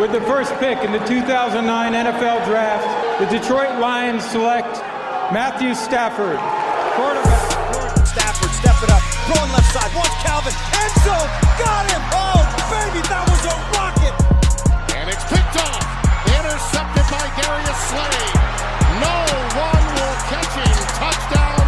With the first pick in the 2009 NFL Draft, the Detroit Lions select Matthew Stafford, quarterback. Stafford, step it up, throwing left side, wants Calvin, end zone, got him! Oh, baby, that was a rocket! And it's picked off, intercepted by Darius Slay. No one will catch him. Touchdown,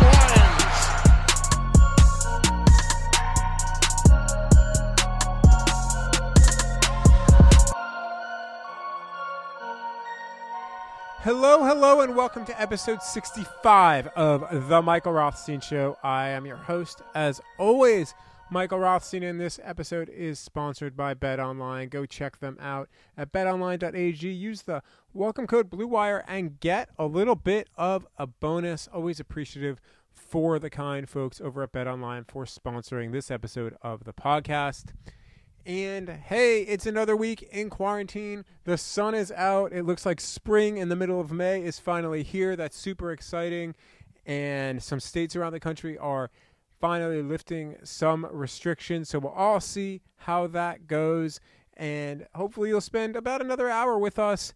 Hello, hello, and welcome to episode 65 of The Michael Rothstein Show. I am your host, as always, Michael Rothstein, and this episode is sponsored by Bet Online. Go check them out at betonline.ag. Use the welcome code BlueWire and get a little bit of a bonus. Always appreciative for the kind folks over at Bet Online for sponsoring this episode of the podcast. And hey, it's another week in quarantine. The sun is out. It looks like spring in the middle of May is finally here. That's super exciting. And some states around the country are finally lifting some restrictions. So we'll all see how that goes. And hopefully, you'll spend about another hour with us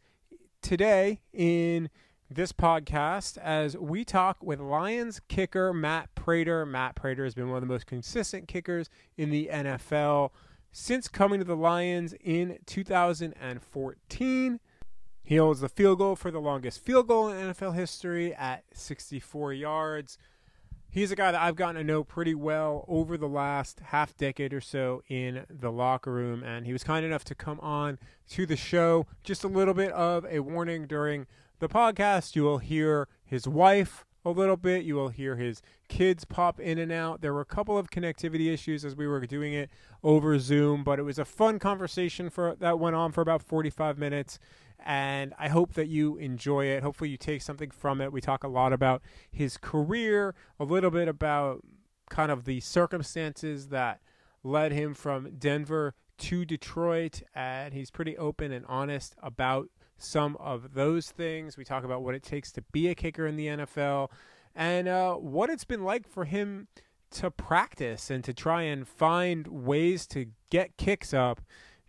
today in this podcast as we talk with Lions kicker Matt Prater. Matt Prater has been one of the most consistent kickers in the NFL since coming to the Lions in 2014. He holds the field goal for the longest field goal in NFL history at 64 yards. He's a guy that I've gotten to know pretty well over the last half decade or so in the locker room, and he was kind enough to come on to the show. Just a little bit of a warning during the podcast. You will hear his wife a little bit. You will hear his kids pop in and out. There were a couple of connectivity issues as we were doing it over Zoom, but it was a fun conversation for that went on for about 45 minutes. And I hope that you enjoy it. Hopefully, you take something from it. We talk a lot about his career, a little bit about kind of the circumstances that led him from Denver to Detroit. And he's pretty open and honest about some of those things. We talk about what it takes to be a kicker in the NFL and uh, what it's been like for him to practice and to try and find ways to get kicks up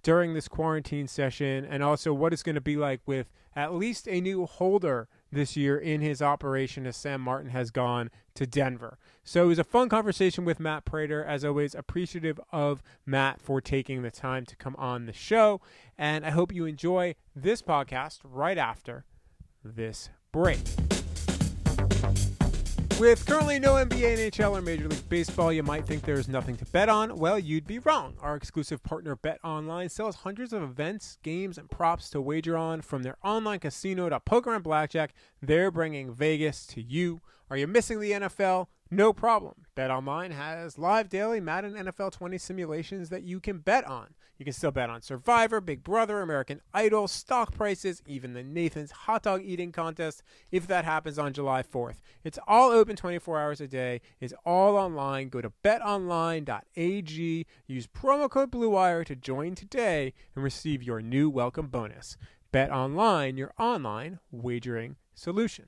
during this quarantine session, and also what it's going to be like with at least a new holder this year in his operation as Sam Martin has gone to Denver. So it was a fun conversation with Matt Prater. As always, appreciative of Matt for taking the time to come on the show. And I hope you enjoy this podcast right after this break. With currently no NBA, NHL, or Major League Baseball, you might think there's nothing to bet on. Well, you'd be wrong. Our exclusive partner, Bet Online, sells hundreds of events, games, and props to wager on. From their online casino to poker and blackjack, they're bringing Vegas to you. Are you missing the NFL? No problem. BetOnline has live daily Madden NFL 20 simulations that you can bet on. You can still bet on Survivor, Big Brother, American Idol, stock prices, even the Nathan's hot dog eating contest if that happens on July 4th. It's all open 24 hours a day. It's all online. Go to betonline.ag. Use promo code BLUEWIRE to join today and receive your new welcome bonus. Bet Online, your online wagering solution.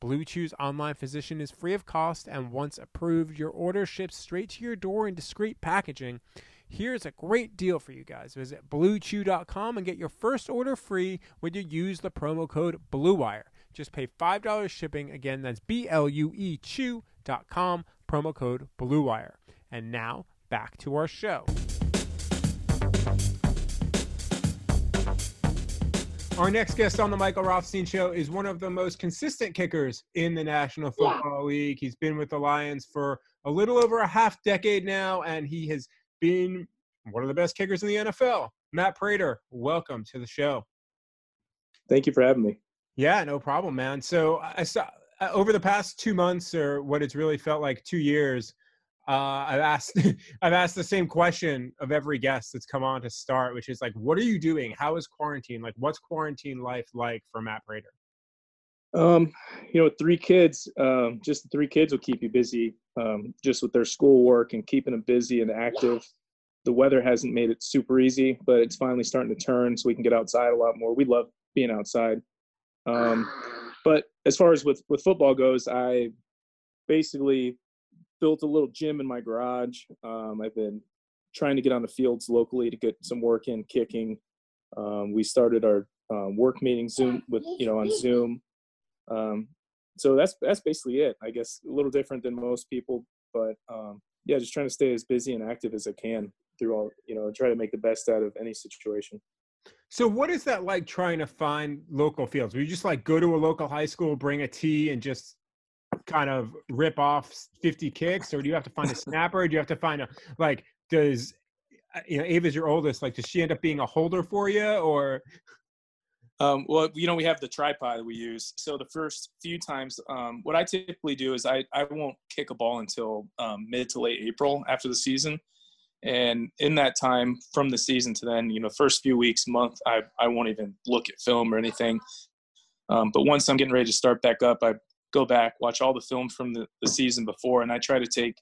Blue Chew's online physician is free of cost, and once approved, your order ships straight to your door in discreet packaging. Here's a great deal for you guys. Visit bluechew.com and get your first order free when you use the promo code BLUEWIRE. Just pay $5 shipping. Again, that's B L U E chew.com, promo code BLUEWIRE. And now, back to our show. Our next guest on the Michael Rothstein Show is one of the most consistent kickers in the National Football League. He's been with the Lions for a little over a half decade now, and he has been one of the best kickers in the NFL. Matt Prater, welcome to the show. Thank you for having me. Yeah, no problem, man. So I saw uh, over the past two months, or what it's really felt like two years, uh, I've asked I've asked the same question of every guest that's come on to start, which is like, what are you doing? How is quarantine? Like, what's quarantine life like for Matt Prater? Um, you know, three kids, um, just three kids will keep you busy, um, just with their schoolwork and keeping them busy and active. The weather hasn't made it super easy, but it's finally starting to turn, so we can get outside a lot more. We love being outside. Um, but as far as with with football goes, I basically built a little gym in my garage. Um, I've been trying to get on the fields locally to get some work in kicking. Um, we started our um, work meeting Zoom with you know on Zoom. Um, so that's that's basically it. I guess a little different than most people, but um, yeah, just trying to stay as busy and active as I can through all you know, try to make the best out of any situation. So what is that like trying to find local fields? Will you just like go to a local high school, bring a tee, and just kind of rip off 50 kicks or do you have to find a snapper do you have to find a like does uh, you know ava's your oldest like does she end up being a holder for you or um, well, you know, we have the tripod that we use. So the first few times, um, what I typically do is I, I won't kick a ball until um, mid to late April after the season. And in that time from the season to then, you know, first few weeks, month, I, I won't even look at film or anything. Um, but once I'm getting ready to start back up, I go back, watch all the film from the, the season before, and I try to take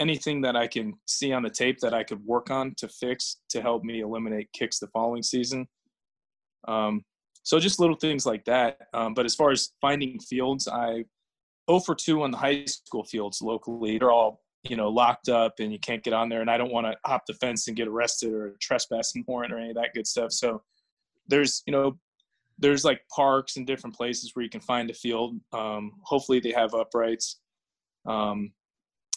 anything that I can see on the tape that I could work on to fix to help me eliminate kicks the following season. Um, so just little things like that. Um, but as far as finding fields, I 0 for 2 on the high school fields locally. They're all you know locked up and you can't get on there, and I don't want to hop the fence and get arrested or a trespassing warrant or any of that good stuff. So there's you know there's like parks and different places where you can find a field. Um, hopefully they have uprights. Um,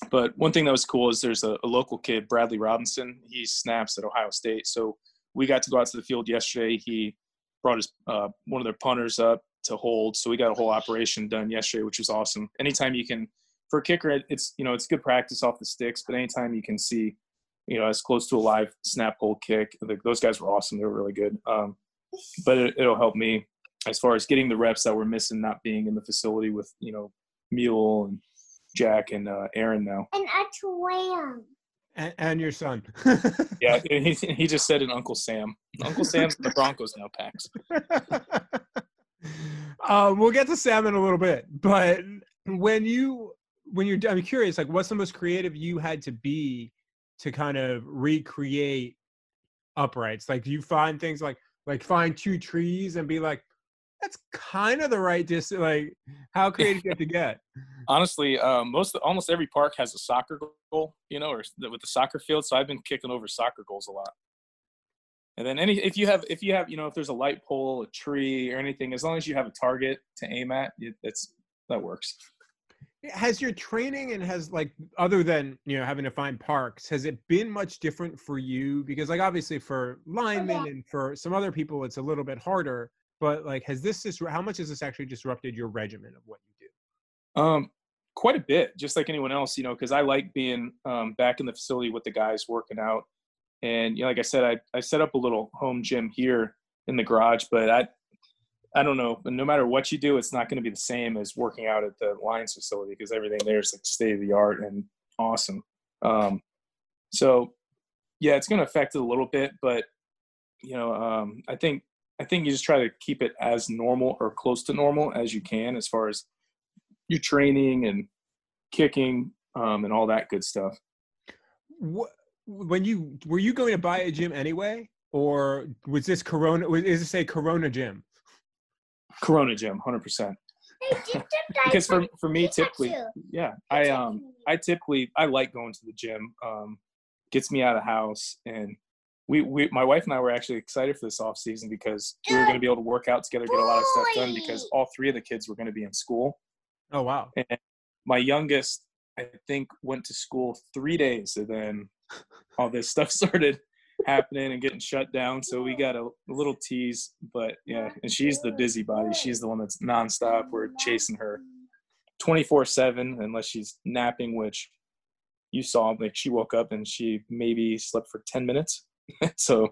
but one thing that was cool is there's a, a, local kid, Bradley Robinson. He snaps at Ohio State, so we got to go out to the field yesterday. He brought his uh, one of their punters up to hold, so we got a whole operation done yesterday, which was awesome. Anytime you can, for a kicker, it's you know it's good practice off the sticks, but anytime you can see, you know, as close to a live snap hold kick, those guys were awesome. They were really good. Um, but it, will help me as far as getting the reps that we're missing, not being in the facility with you know Mule and Jack and uh, Aaron now. And a twam. And, and your son. yeah, he, he just said an Uncle Sam. Uncle Sam's the Broncos now, Pax. um, we'll get to Sam in a little bit, but when you when you're, I'm curious, like, what's the most creative you had to be to kind of recreate uprights? Like, do you find things like like find two trees and be like, that's kind of the right distance. Like, how creative you have to get? Honestly, um, most almost every park has a soccer goal, you know, or with the soccer field. So I've been kicking over soccer goals a lot. And then any if you have if you have you know if there's a light pole, a tree, or anything, as long as you have a target to aim at, it's that works has your training and has like other than you know having to find parks has it been much different for you? Because like obviously for linemen and for some other people it's a little bit harder but like has this just how much has this actually disrupted your regimen of what you do? Um quite a bit just like anyone else you know because i like being um, back in the facility with the guys working out. And you know like i said i, I set up a little home gym here in the garage but i I don't know, no matter what you do, it's not going to be the same as working out at the Lions facility because everything there is like state of the art and awesome. Um, so yeah, it's going to affect it a little bit, but you know, um, I think I think you just try to keep it as normal or close to normal as you can as far as your training and kicking um, and all that good stuff. What, when you were you going to buy a gym anyway, or was this Corona? Is this a Corona gym? Corona Gym, hundred percent. Because for for me, typically, yeah, I um I typically I like going to the gym. Um, gets me out of house, and we we my wife and I were actually excited for this off season because we were going to be able to work out together, get a lot of stuff done because all three of the kids were going to be in school. Oh wow! And my youngest, I think, went to school three days, and then all this stuff started. Happening and getting shut down. So we got a, a little tease, but yeah, and she's the busybody. She's the one that's nonstop. We're chasing her 24 seven unless she's napping, which you saw like she woke up and she maybe slept for 10 minutes. so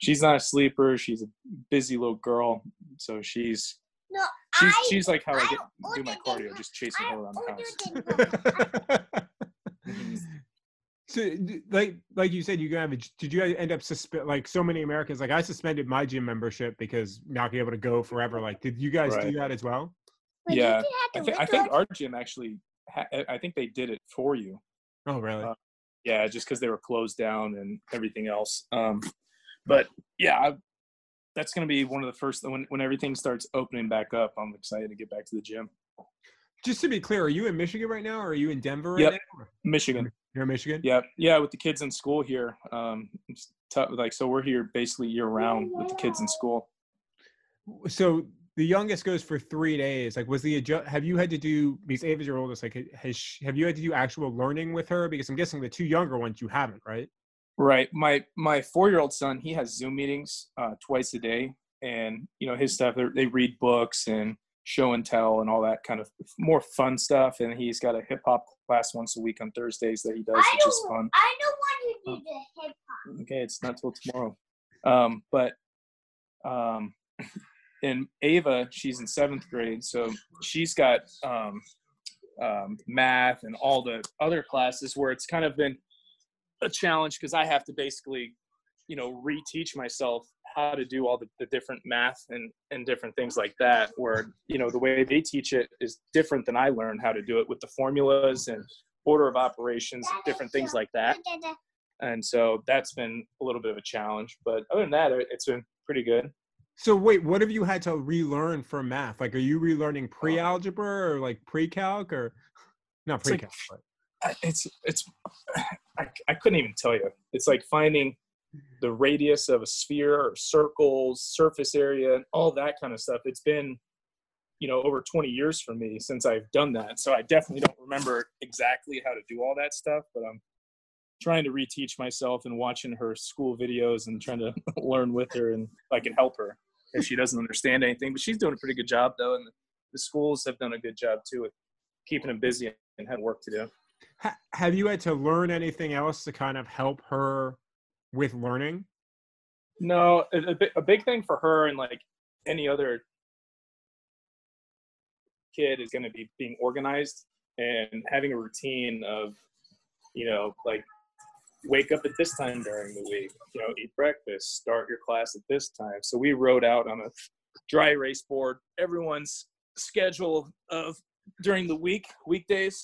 she's not a sleeper. She's a busy little girl. So she's No, she's I, she's like how I I get do my cardio, just chasing I her around the house. them. So, like, like you said, you have. Did you guys end up suspend like so many Americans? Like, I suspended my gym membership because not being able to go forever. Like, did you guys do that as well? But Yeah, I, have thi- the I think our gym actually, ha- I think they did it for you. Oh, really? Uh, Yeah, just because they were closed down and everything else. Um, but yeah, I, that's going to be one of the first when when everything starts opening back up. I'm excited to get back to the gym. Just to be clear, are you in Michigan right now, or are you in Denver right Yep. now? Michigan. You're in Michigan. Yeah, yeah, with the kids in school here. Um, tough. Like so, we're here basically year round with the kids in school. So the youngest goes for three days. Like, was the adjust? Have you had to do because Ava's your oldest? Like, has she, have you had to do actual learning with her? Because I'm guessing the two younger ones you haven't, right? Right. My my four year old son, he has Zoom meetings uh, twice a day, and you know his stuff. They read books and show and tell and all that kind of more fun stuff. And he's got a hip hop class once a week on Thursdays that he does, I which is fun. I don't want to do the hip hop. Okay, it's not till tomorrow. Um, but um, and Ava, she's in seventh grade, so she's got um, um, math and all the other classes where it's kind of been a challenge because I have to basically, you know, reteach myself how to do all the, the different math and, and different things like that where you know the way they teach it is different than i learned how to do it with the formulas and order of operations different things like that and so that's been a little bit of a challenge but other than that it- it's been pretty good So wait, what have you had to relearn for math? Like, are you relearning pre-algebra or like pre-calc or not It's like- pre-calc? but I- it's it's I, I couldn't even tell you it's like finding the radius of a sphere or circles surface area and all that kind of stuff. It's been you know over 20 years for me since i've done that. So i definitely don't remember exactly how to do all that stuff but i'm trying to reteach myself and watching her school videos and trying to learn with her and i can help her if she doesn't understand anything. But she's doing a pretty good job though and the schools have done a good job too with keeping them busy and having work to do. Have you had to learn anything else to kind of help her with learning? No, a, a, bi- a big thing for her and like any other kid is going to be being organized and having a routine of, you know, like wake up at this time during the week, you know, eat breakfast, start your class at this time. So we wrote out on a dry erase board everyone's schedule of during the week, weekdays,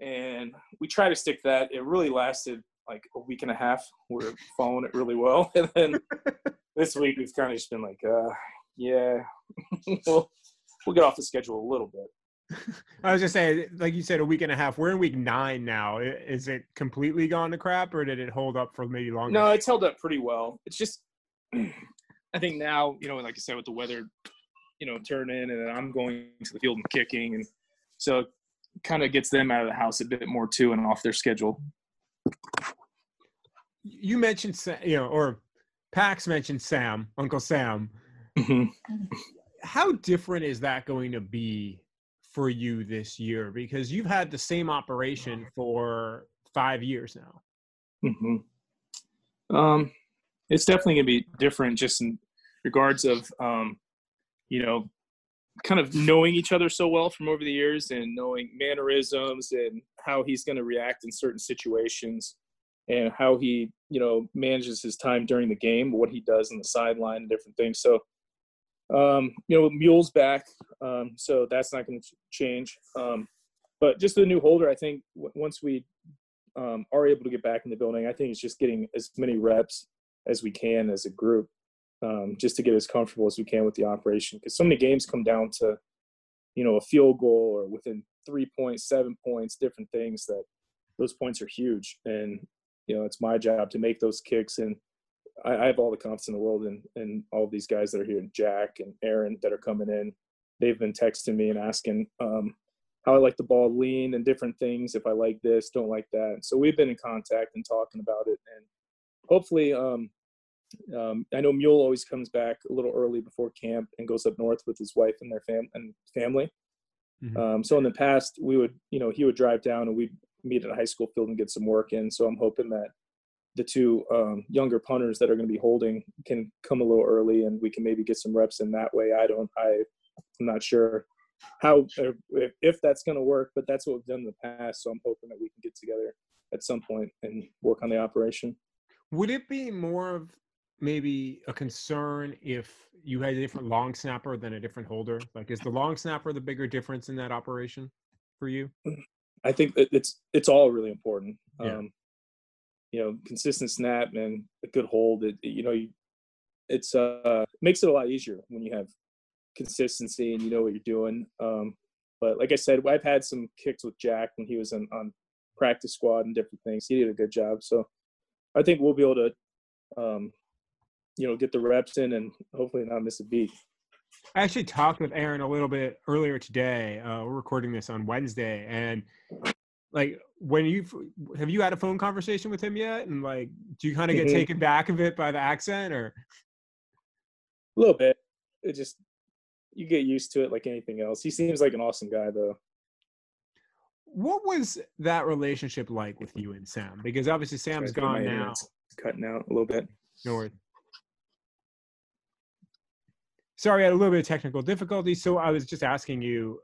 and we try to stick that. It really lasted like a week and a half. We're following it really well, and then this week we've kind of just been like, uh, yeah, we'll we'll get off the schedule a little bit. I was just saying, like you said, a week and a half. We're in week nine now. Is it completely gone to crap, or did it hold up for maybe longer? No, it's held up pretty well. It's just, I think now, you know, like I said, with the weather, you know, turning, and then I'm going to the field and kicking, and so kind of gets them out of the house a bit more too, and off their schedule. You mentioned, you know, or Pax mentioned Sam, Uncle Sam. Mhm. How different is that going to be for you this year? Because you've had the same operation for five years now. hmm Um, it's definitely gonna be different, just in regards of, um, you know, kind of knowing each other so well from over the years and knowing mannerisms and how he's going to react in certain situations and how he, you know, manages his time during the game, what he does on the sideline, different things. So, um, you know, Mule's back, um, so that's not going to change. Um, but just the new holder, I think w- once we um, are able to get back in the building, I think it's just getting as many reps as we can as a group, um, just to get as comfortable as we can with the operation. Because so many games come down to, you know, a field goal or within three points, seven points, different things that those points are huge. And you know, it's my job to make those kicks. And I, I have all the confidence in the world and, in all these guys that are here, Jack and Aaron that are coming in. They've been texting me and asking um, how I like the ball lean and different things. If I like this, don't like that. So we've been in contact and talking about it. And hopefully, um, um, I know Mule always comes back a little early before camp and goes up north with his wife and their fam and family. Mhm. Um, so in the past, we would, you know, he would drive down and we'd meet at a high school field and get some work in. So I'm hoping that the two um, younger punters that are going to be holding can come a little early and we can maybe get some reps in that way. I don't, I, I'm not sure how or if, if that's going to work, but that's what we've done in the past. So I'm hoping that we can get together at some point and work on the operation. Would it be more of maybe a concern if you had a different long snapper than a different holder? Like, is the long snapper the bigger difference in that operation for you? I think it's it's all really important. Yeah. Um, you know, consistent snap and a good hold. It, you know, you, it's uh makes it a lot easier when you have consistency and you know what you're doing. Um, but like I said, I've had some kicks with Jack when he was on, on practice squad and different things. He did a good job. So I think we'll be able to, um, you know, get the reps in and hopefully not miss a beat. I actually talked with Aaron a little bit earlier today. Uh, we're recording this on Wednesday, and like when you have you had a phone conversation with him yet? And like, do you kind of get Mhm. taken back of it by the accent, or A little bit. It just you get used to it like anything else. He seems like an awesome guy though. what was that relationship like with you and Sam? Because obviously Sam's gone now. Cutting out a little bit. No worries. Sorry, I had a little bit of technical difficulty. So I was just asking you,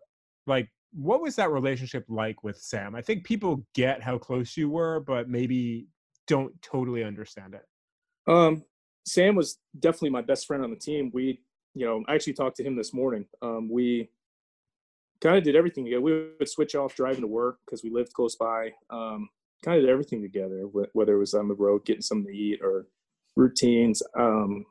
like, what was that relationship like with Sam? I think people get how close you were, but maybe don't totally understand it. Um, Sam was definitely my best friend on the team. We, you know, I actually talked to him this morning. Um, we kind of did everything together. We would switch off driving to work because we lived close by. Um, kind of did everything together, whether it was on the road getting something to eat or routines. Um,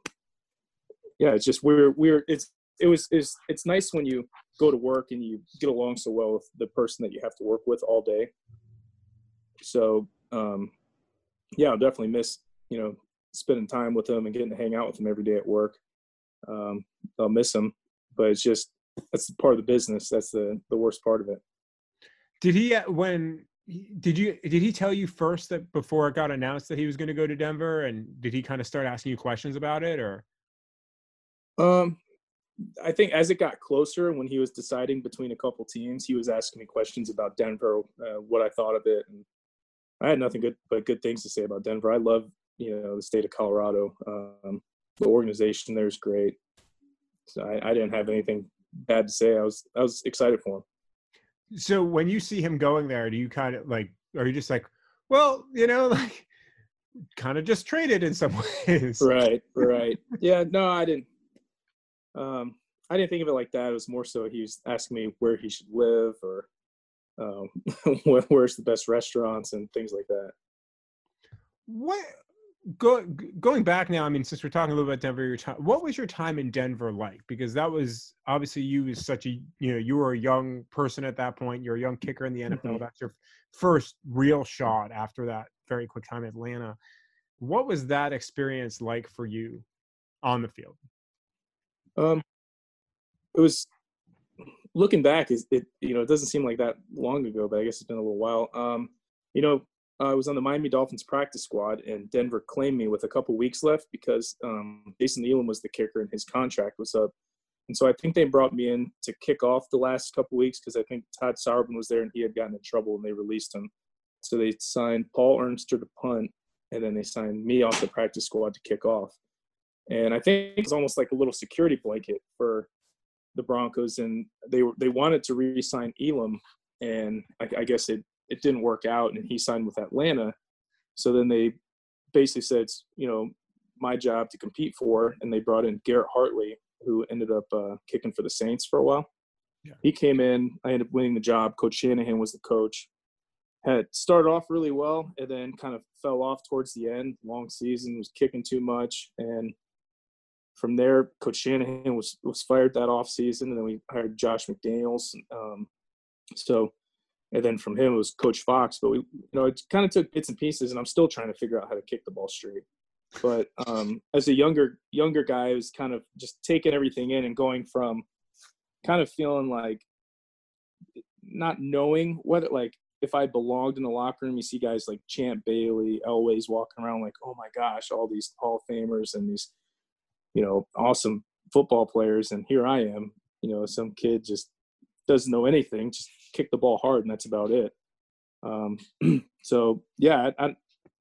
yeah, it's just we're we're it's it was it's it's nice when you go to work and you get along so well with the person that you have to work with all day. So um, yeah, I'll definitely miss you know spending time with him and getting to hang out with him every day at work. Um, I'll miss him, but it's just that's part of the business. That's the the worst part of it. Did he uh, when did you did he tell you first that before it got announced that he was going to go to Denver and did he kind of start asking you questions about it or Um, I think as it got closer, when he was deciding between a couple teams, he was asking me questions about Denver, uh, what I thought of it, and I had nothing good but good things to say about Denver. I love you know the state of Colorado. Um, the organization there is great. So I, I didn't have anything bad to say. I was I was excited for him. so when you see him going there do you kind of like are you just like well you know like kind of just traded in some ways right right yeah no i didn't um i didn't think of it like that. It was more so he was asking me where he should live or um where's the best restaurants and things like that. What go, going back now i mean since we're talking a little bit about denver your time what was your time in denver like? Because that was obviously you was such a you know you were a young person at that point. You're a young kicker in the nfl Mhm. that's your first real shot after that very quick time in atlanta. What was that experience like for you on the field um it was looking back is it you know it doesn't seem like that long ago but i guess it's been a little while um you know I was on the Miami Dolphins practice squad, and Denver claimed me with a couple weeks left because um, Jason Elam was the kicker and his contract was up. And so I think they brought me in to kick off the last couple weeks because I think Todd Sauerbrun was there and he had gotten in trouble and they released him. So they signed Paul Ernster to punt, and then they signed me off the practice squad to kick off. And I think it's almost like a little security blanket for the Broncos, and they were they wanted to re-sign Elam, and I, I guess it it didn't work out, and he signed with Atlanta. So then they basically said, it's, you know, my job to compete for, and they brought in Garrett Hartley, who ended up uh, kicking for the Saints for a while. Yeah. He came in. I ended up winning the job. Coach Shanahan was the coach. Had started off really well, and then kind of fell off towards the end. Long season was kicking too much, and from there, Coach Shanahan was was fired that off season, and then we hired Josh McDaniels. Um, so, and then from him it was Coach Fox. But we, you know, it kind of took bits and pieces, and I'm still trying to figure out how to kick the ball straight. But um, as a younger younger guy, I was kind of just taking everything in and going from kind of feeling like not knowing whether like if I belonged in the locker room, you see guys like Champ Bailey, Elway's walking around like, oh my gosh, all these Hall of Famers and these, you know, awesome football players, and here I am, you know, some kid just doesn't know anything, just kick the ball hard, and that's about it. Um, so yeah, I, I,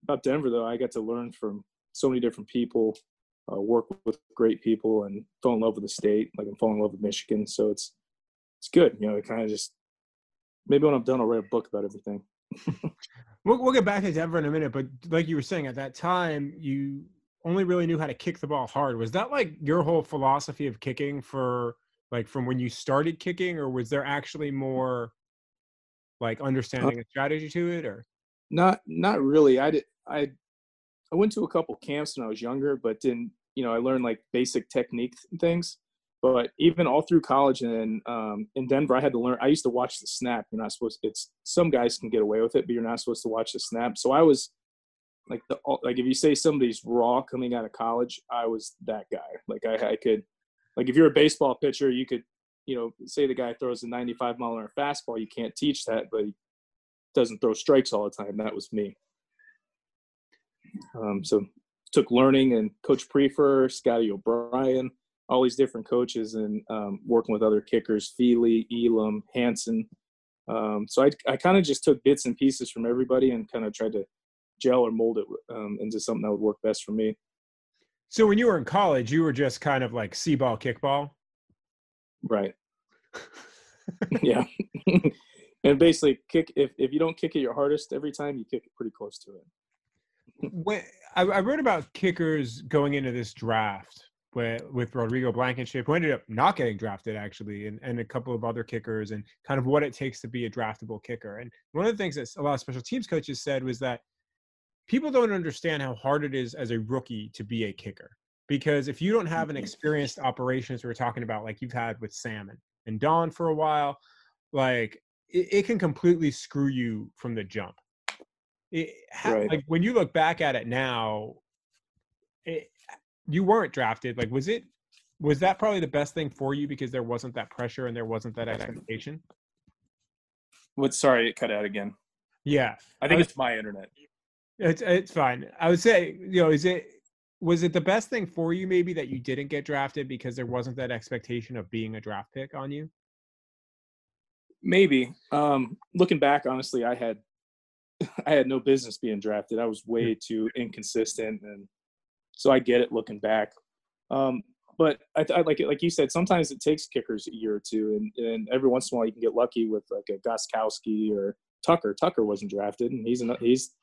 about Denver though, I got to learn from so many different people, uh, work with great people, and fall in love with the state. Like I'm falling in love with Michigan, so it's it's good. You know, it kind of just maybe when I'm done, I'll write a book about everything. we'll, we'll get back to Denver in a minute, but like you were saying, at that time, you only really knew how to kick the ball hard. Was that like your whole philosophy of kicking for like from when you started kicking, or was there actually more like understanding a strategy to it, or not? Not really. I did. I I went to a couple camps when I was younger, but didn't. You know, I learned like basic technique things. But even all through college and um, in Denver, I had to learn. I used to watch the snap. You're not supposed. It's some guys can get away with it, but you're not supposed to watch the snap. So I was like the like if you say somebody's raw coming out of college, I was that guy. Like I, I could like if you're a baseball pitcher, you could you know say the guy throws a 95 mile an hour fastball. You can't teach that, but he doesn't throw strikes all the time. That was me. Um, so took learning and Coach Priefer, Scotty O'Brien, all these different coaches, and um, working with other kickers, Feely, Elam, Hanson. Um, so I, I kind of just took bits and pieces from everybody and kind of tried to gel or mold it um, into something that would work best for me. So when you were in college, you were just kind of like see ball, kickball, right? yeah, and basically kick. If if you don't kick it your hardest every time, you kick it pretty close to it. when I, I wrote about kickers going into this draft with, with Rodrigo Blankenship, who ended up not getting drafted actually, and, and a couple of other kickers, and kind of what it takes to be a draftable kicker. And one of the things that a lot of special teams coaches said was that people don't understand how hard it is as a rookie to be a kicker because if you don't have an mm-hmm. experienced operations we're talking about like you've had with salmon and, and don for a while like it, it can completely screw you from the jump. It, right. like when you look back at it now it, you weren't drafted like was it was that probably the best thing for you because there wasn't that pressure and there wasn't that expectation? What sorry it cut out again. Yeah i think I was, it's my internet it's it's fine. I would say, you know, is it was it the best thing for you maybe that you didn't get drafted because there wasn't that expectation of being a draft pick on you? Maybe. Um looking back, honestly, I had I had no business being drafted. I was way too inconsistent and so I get it looking back. Um but I, I like it, like you said, sometimes it takes kickers a year or two, and, and every once in a while you can get lucky with like a Gostkowski or Tucker. Tucker wasn't drafted, and he's an, he's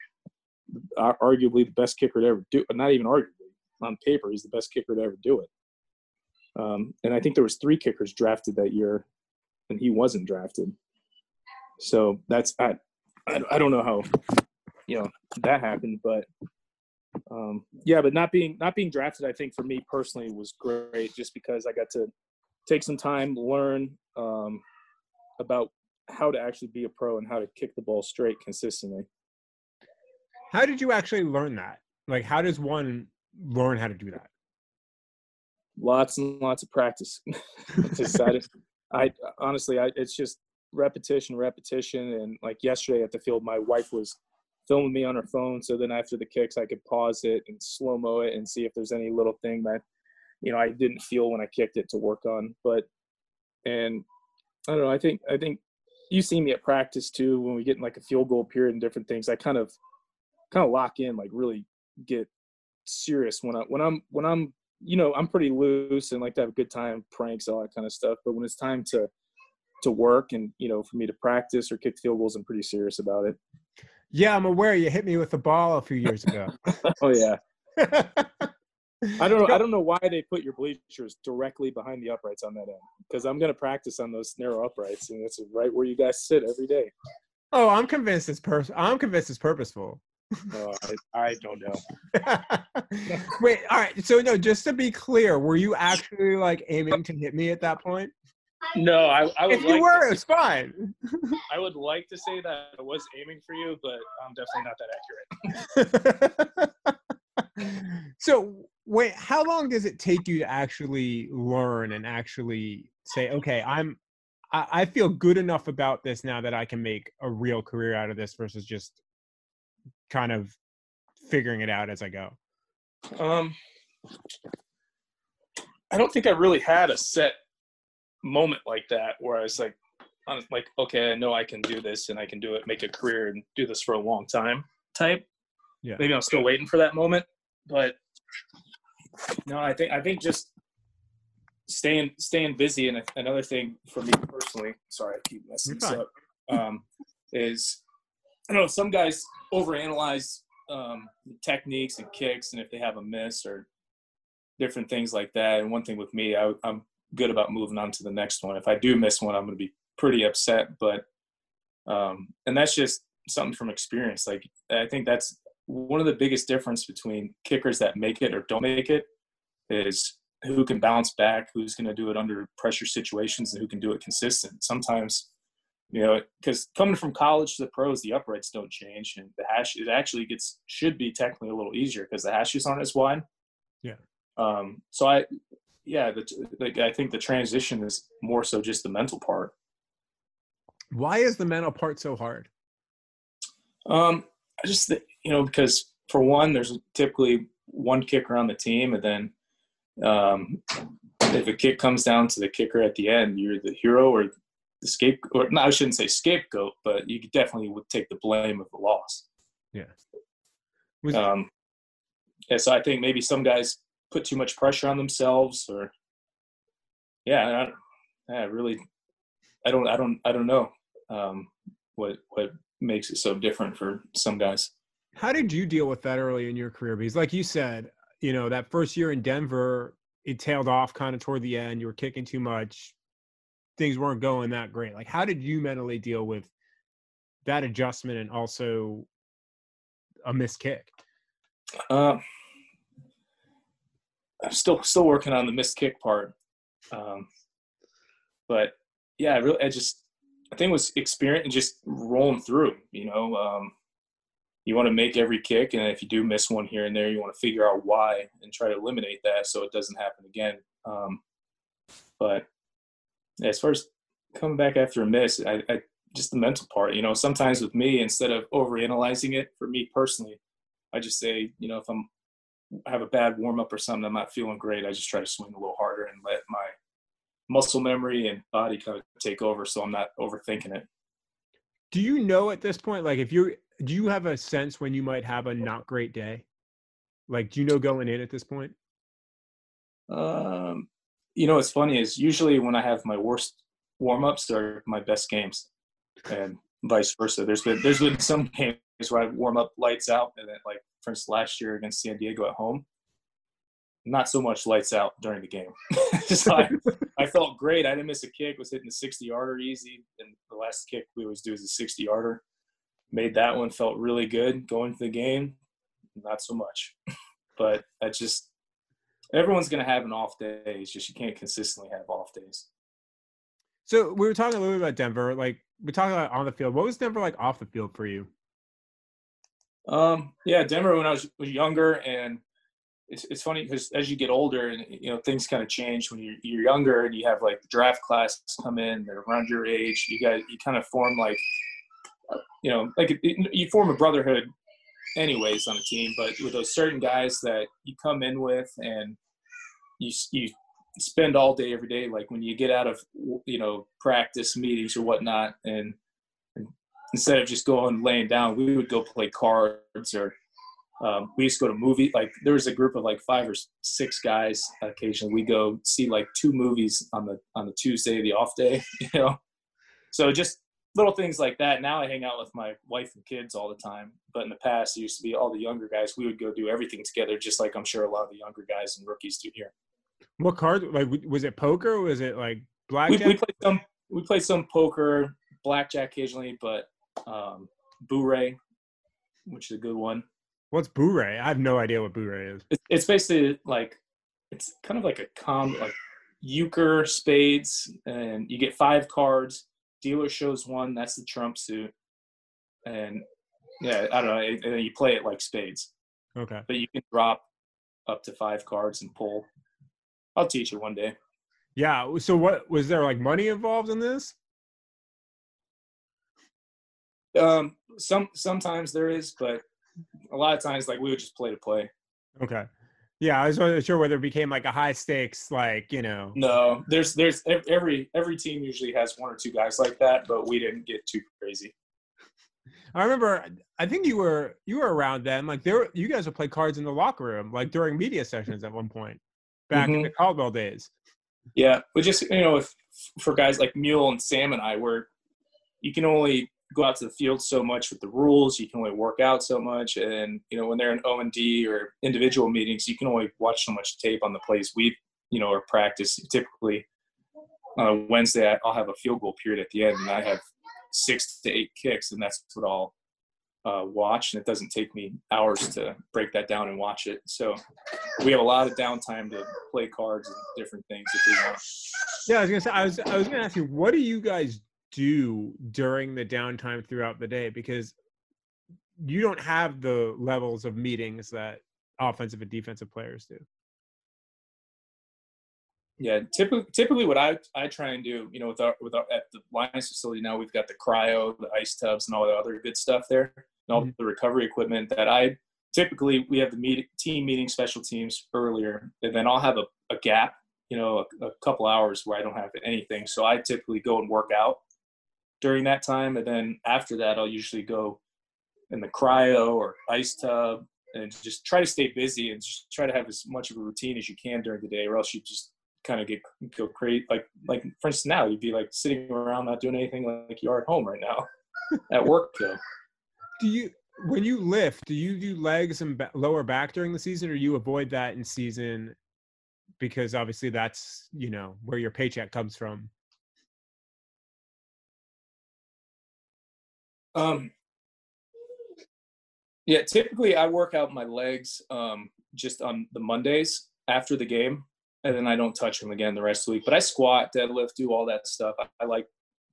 arguably the best kicker to ever do. Not even arguably on paper, he's the best kicker to ever do it. Um, and I think there was three kickers drafted that year, and he wasn't drafted. So that's I, I, I don't know how you know that happened, but um, yeah, but not being not being drafted, I think for me personally was great, just because I got to take some time, learn um, about how to actually be a pro and how to kick the ball straight consistently. How did you actually learn that? Like, how does one learn how to do that? Lots and lots of practice. Decided, I honestly, I, it's just repetition, repetition, and like yesterday at the field, my wife was filming me on her phone, so then after the kicks, I could pause it and slow mo it and see if there's any little thing that you know I didn't feel when I kicked it to work on. But and I don't know. I think I think you see me at practice too when we get in like a field goal period and different things. I kind of kind of lock in, like really get serious when I when I'm when I'm you know I'm pretty loose and like to have a good time, pranks, all that kind of stuff. But when it's time to to work and you know for me to practice or kick field goals, I'm pretty serious about it. Yeah, I'm aware you hit me with the ball a few years ago. oh yeah. I don't know. I don't know why they put your bleachers directly behind the uprights on that end because I'm going to practice on those narrow uprights, and that's right where you guys sit every day. Oh, I'm convinced it's pers- I'm convinced it's purposeful. Oh, I, I, don't know. Wait, all right. So no, just to be clear, were you actually like aiming to hit me at that point? No, I, I would. If you like were, it's fine. I would like to say that I was aiming for you, but I'm definitely not that accurate. so wait, how long does it take you to actually learn and actually say, okay, I'm I, I feel good enough about this now that I can make a real career out of this versus just kind of figuring it out as I go? Um, I don't think I really had a set moment like that where I was like, I'm like, okay, I know I can do this and I can do it, make a career and do this for a long time type. Yeah. Maybe I'm still waiting for that moment, but no, I think I think just staying staying busy and another thing for me personally. Sorry, I keep messing this up. Um, is I know some guys overanalyze um, techniques and kicks, and if they have a miss or different things like that. And one thing with me, I, I'm good about moving on to the next one. If I do miss one, I'm going to be pretty upset. But um, and that's just something from experience. Like I think that's one of the biggest difference between kickers that make it or don't make it is who can bounce back, who's going to do it under pressure situations, and who can do it consistent. Sometimes, you know, because coming from college to the pros, the uprights don't change, and the hash it actually gets should be technically a little easier because the hashes aren't as wide. Yeah. Um. So I, yeah, the, like I think the transition is more so just the mental part. Why is the mental part so hard? Um, I just you know because for one, there's typically one kicker on the team, and then um, if a kick comes down to the kicker at the end, you're the hero or the scapegoat. Or, no, I shouldn't say scapegoat, but you definitely would take the blame of the loss. Yeah. Was, um, yeah. So I think maybe some guys put too much pressure on themselves, or yeah, I, I really, I don't, I don't, I don't know um, what what makes it so different for some guys. How did you deal with that early in your career? Because, like you said, you know, that first year in Denver, it tailed off kind of toward the end. You were kicking too much. Things weren't going that great. Like, how did you mentally deal with that adjustment and also a missed kick? Uh, I'm still still working on the missed kick part, um, but yeah, I really, I just, I think it was experience and just rolling through. You know, um, you want to make every kick, and if you do miss one here and there, you want to figure out why and try to eliminate that so it doesn't happen again. Um, but as far as coming back after a miss, I, I just the mental part. You know, sometimes with me, instead of overanalyzing it, for me personally, I just say, you know, if I'm have a bad warm up or something, I'm not feeling great. I just try to swing a little harder and let my muscle memory and body kind of take over, so I'm not overthinking it. Do you know at this point, like if you're do you have a sense when you might have a not great day? Like, do you know going in at this point? Um, you know, what's funny is usually when I have my worst warm ups are my best games, and vice versa. There's been there's been some games where I warm up lights out, and then like for instance last year against San Diego at home, not so much lights out during the game. I, I felt great. I didn't miss a kick. Was hitting the 60 yarder easy, and the last kick we always do is a 60 yarder made that one felt really good going to the game not so much but I just everyone's going to have an off day it's just you can't consistently have off days. So we were talking a little bit about denver like we talked about on the field what was denver like off the field for you? Um yeah denver when i was, was younger and it's, it's funny because as you get older and you know things kind of change when you're, you're younger and you have like the draft class come in they're around your age you guys you kind of form like you know, like it, you form a brotherhood anyways on a team, but with those certain guys that you come in with and you you spend all day every day, like when you get out of you know practice meetings or whatnot, and, instead of just going laying down, we would go play cards or um, we used to go to movie. Like there was a group of like five or six guys. Occasionally, we go see like two movies on the on the Tuesday, the off day. You know, so just little things like that. Now I hang out with my wife and kids all the time. But in the past, it used to be all the younger guys. We would go do everything together, just like I'm sure a lot of the younger guys and rookies do here. What card? Like, was it poker? was it like blackjack? We, we play some. We play some poker, blackjack occasionally, but um, Boo-Ray, which is a good one. What's Boo-Ray? I have no idea what Boo-Ray is. It's, it's basically like it's kind of like a com like euchre spades, and you get five cards dealer shows one, that's the trump suit, and yeah, I don't know, and then you play it like spades. Okay. But you can drop up to five cards and pull. I'll teach you one day. Yeah. So what was there like money involved in this? Um, some sometimes there is, but a lot of times like we would just play to play. Okay. Yeah, I was wasn't sure whether it became like a high stakes, like you know. No, there's there's every every team usually has one or two guys like that, but we didn't get too crazy. I remember. I think you were you were around then. Like there, were- you guys would play cards in the locker room, like during media sessions at one point, back in Mhm. the Caldwell days. Yeah, but just you know, if for guys like Mule and Sam and I, where you can only go out to the field so much with the rules, you can only work out so much, and you know when they're in O and D or individual meetings, you can only watch so much tape on the plays we you know or practice. Typically, on a Wednesday, I'll have a field goal period at the end, and I have six to eight kicks, and that's what I'll uh, watch, and it doesn't take me hours to break that down and watch it. So we have a lot of downtime to play cards and different things if we want. Yeah, I was gonna say. I was I was gonna ask you, what do you guys do during the downtime throughout the day? Because you don't have the levels of meetings that offensive and defensive players do. Yeah, typically, typically what I I try and do, you know, with our with our at the Lions facility now, we've got the cryo, the ice tubs, and all the other good stuff there, and all Mhm. the recovery equipment. That I typically we have the meet, team meeting, special teams earlier, and then I'll have a, a gap, you know, a, a couple hours where I don't have anything. So I typically go and work out during that time, and then after that, I'll usually go in the cryo or ice tub and just try to stay busy and just try to have as much of a routine as you can during the day, or else you just kind of get go crazy. Like like for instance, now you'd be like sitting around not doing anything like you are at home right now. at work though. Do you when you lift? Do you do legs and ba- lower back during the season, or you avoid that in season? Because obviously that's you know where your paycheck comes from. Um, yeah, typically I work out my legs um, just on the Mondays after the game, and then I don't touch them again the rest of the week. But I squat, deadlift, do all that stuff. I, I like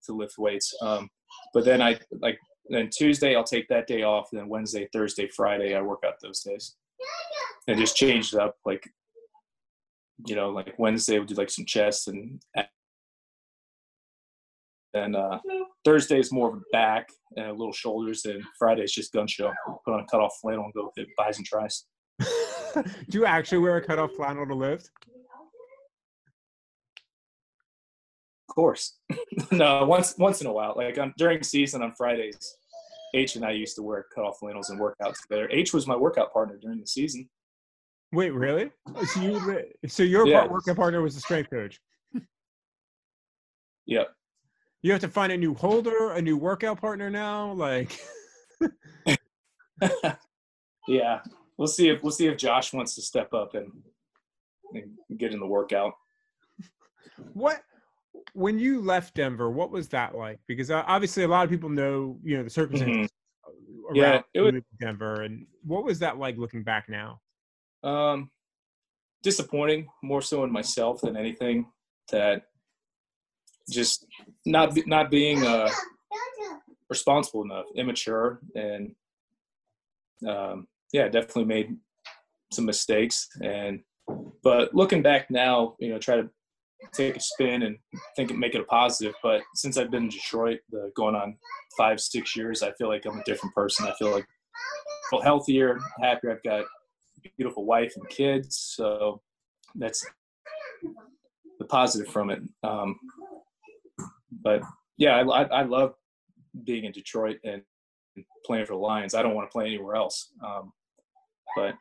to lift weights. Um, but then I like then Tuesday I'll take that day off, and then Wednesday, Thursday, Friday I work out those days, and just change it up. Like you know, like Wednesday we'll do like some chest and then uh, Thursday is more of a back and a little shoulders, and Friday is just gun show. Put on a cutoff flannel and go with it, bis and tris. do you actually wear a cutoff flannel to lift? Of course. no, once once in a while, like on, during season on Fridays, H and I used to wear cutoff flannels and work out together. H was my workout partner during the season. Wait, really? So you so your Yeah. part workout partner was the strength coach. Yep. You have to find a new holder, a new workout partner now. Like, yeah. We'll see if we'll see if Josh wants to step up and, and get in the workout. what when you left Denver? What was that like? Because uh, obviously, a lot of people know you know the circumstances around Yeah, was- Denver, and what was that like looking back now? Um, disappointing more so in myself than anything. That just not not being uh, responsible enough, immature, and um, yeah, definitely made some mistakes. And but looking back now, you know, try to take a spin and think make it a positive. But since I've been in Detroit, the, going on five six years, I feel like I'm a different person. I feel like feel healthier, happier. I've got a beautiful wife and kids, so that's the positive from it. Um, but yeah, I, I, I love being in Detroit and playing for the Lions. I don't want to play anywhere else. Um, but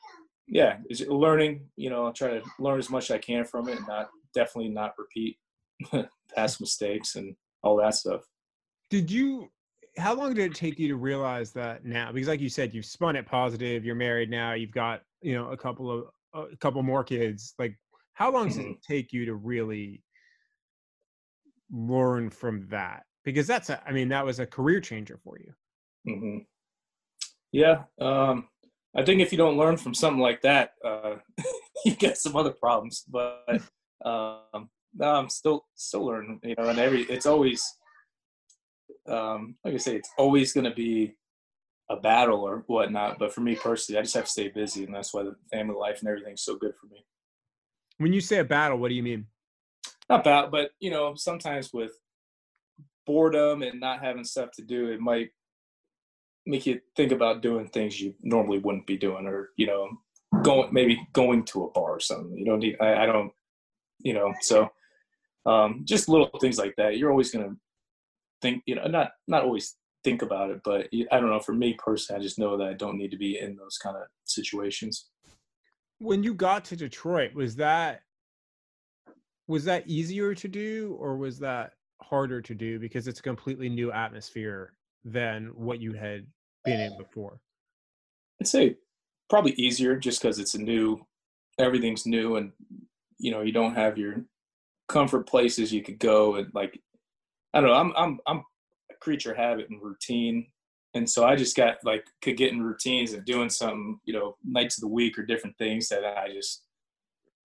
yeah, learning. You know, I'll try to learn as much as I can from it, and not definitely not repeat past mistakes and all that stuff. Did you? How long did it take you to realize that now? Because, like you said, you've spun it positive. You're married now. You've got you know a couple of a couple more kids. Like, how long does it take you to really learn from that? Because that's a, I mean, that was a career changer for you. hmm Yeah, um, I think if you don't learn from something like that, uh, you get some other problems. But um, I'm still still learning. You know, and every it's always um, like I say, it's always going to be a battle or whatnot. But for me personally, I just have to stay busy, and that's why the family life and everything's so good for me. When you say a battle, what do you mean? Not bad, but you know, sometimes with boredom and not having stuff to do, it might make you think about doing things you normally wouldn't be doing, or you know, going maybe going to a bar or something. You don't need. I, I don't. You know, so um, just little things like that. You're always gonna think. You know, not not always think about it, but I don't know. For me personally, I just know that I don't need to be in those kind of situations. When you got to Detroit, was that was that easier to do, or was that harder to do because it's a completely new atmosphere than what you had been in before? I'd say probably easier just because it's a new, everything's new, and you know you don't have your comfort places you could go and like I don't know. I'm I'm I'm a creature habit and routine, and so I just got like could get in routines and doing something you know nights of the week or different things that I just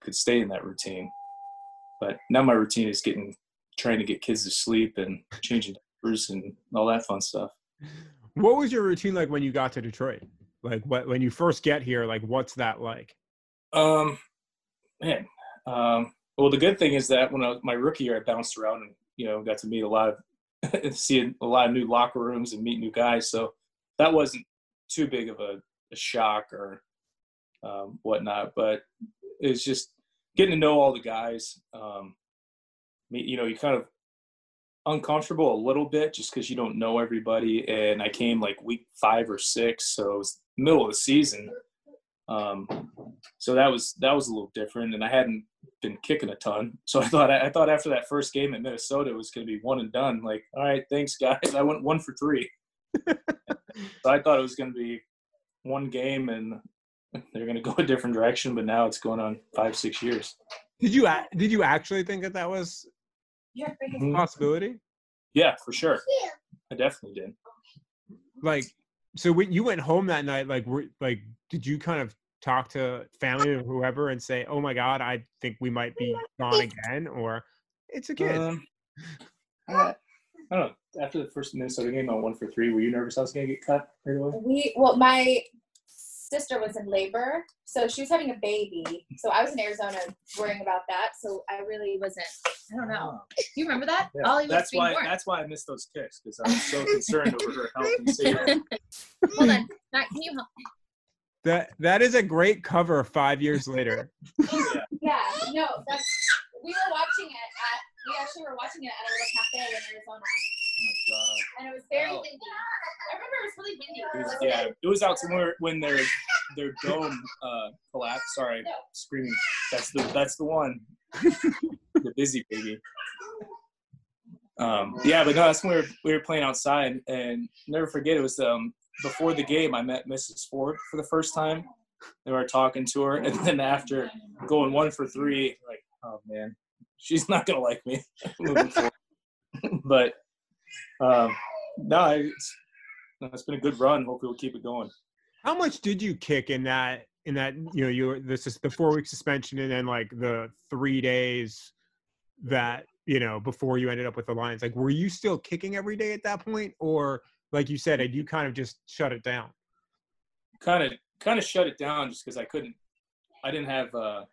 could stay in that routine. But now my routine is getting trying to get kids to sleep and changing diapers and all that fun stuff. What was your routine like when you got to Detroit? Like what when you first get here, like what's that like? Um man. Um well the good thing is that when I was my rookie year I bounced around and you know got to meet a lot of see a lot of new locker rooms and meet new guys. So that wasn't too big of a, a shock or um, whatnot. But it's just getting to know all the guys. Um, you know, you kind of uncomfortable a little bit just because you don't know everybody. And I came like week five or six, so it was middle of the season. Um, so that was that was a little different, and I hadn't been kicking a ton. So I thought I thought after that first game in Minnesota it was going to be one and done. Like, all right, thanks guys. I went one for three. so I thought it was going to be one game and they're going to go a different direction. But now it's going on five six years. Did you did you actually think that that was mm-hmm. possibility? Yeah, for sure. I definitely did. Like, so when you went home that night, like, were, like, did you kind of talk to family or whoever and say, "Oh my God, I think we might be gone again," or it's a kid? Um, I don't know. After the first Minnesota game, on one for three, were you nervous I was going to get cut right away? We well, my sister was in labor, so she was having a baby. So I was in Arizona worrying about that. So I really wasn't. I don't know. Do you remember that? Yeah. Ollie that's why. Born. That's why I missed those kicks because I was so concerned over her health and safety. Hold on, Matt, can you help? That that is a great cover. Five years later. yeah. yeah. No, that's. We were watching it at. We actually were watching it at a little cafe in Arizona. Oh my god. And it was very oh. windy. I remember it was really windy. It was, yeah, it was out somewhere when their their dome uh, collapsed. Sorry, no. screaming. That's the that's the one. the busy baby. Um, yeah, but no, that's when we were, we were playing outside, and never forget it was um, before the game. I met Mrs. Ford for the first time. They were talking to her, and then after going one for three, like, oh man, she's not gonna like me but um, no, it's, it's been a good run. Hopefully, we'll keep it going. How much did you kick in that? In that, you know, you this is the four week suspension, and then like the three days that you know before you ended up with the Lions. Like, were you still kicking every day at that point, or like you said, you kind of just shut it down? Kind of, kind of shut it down just because I couldn't. I didn't have. uh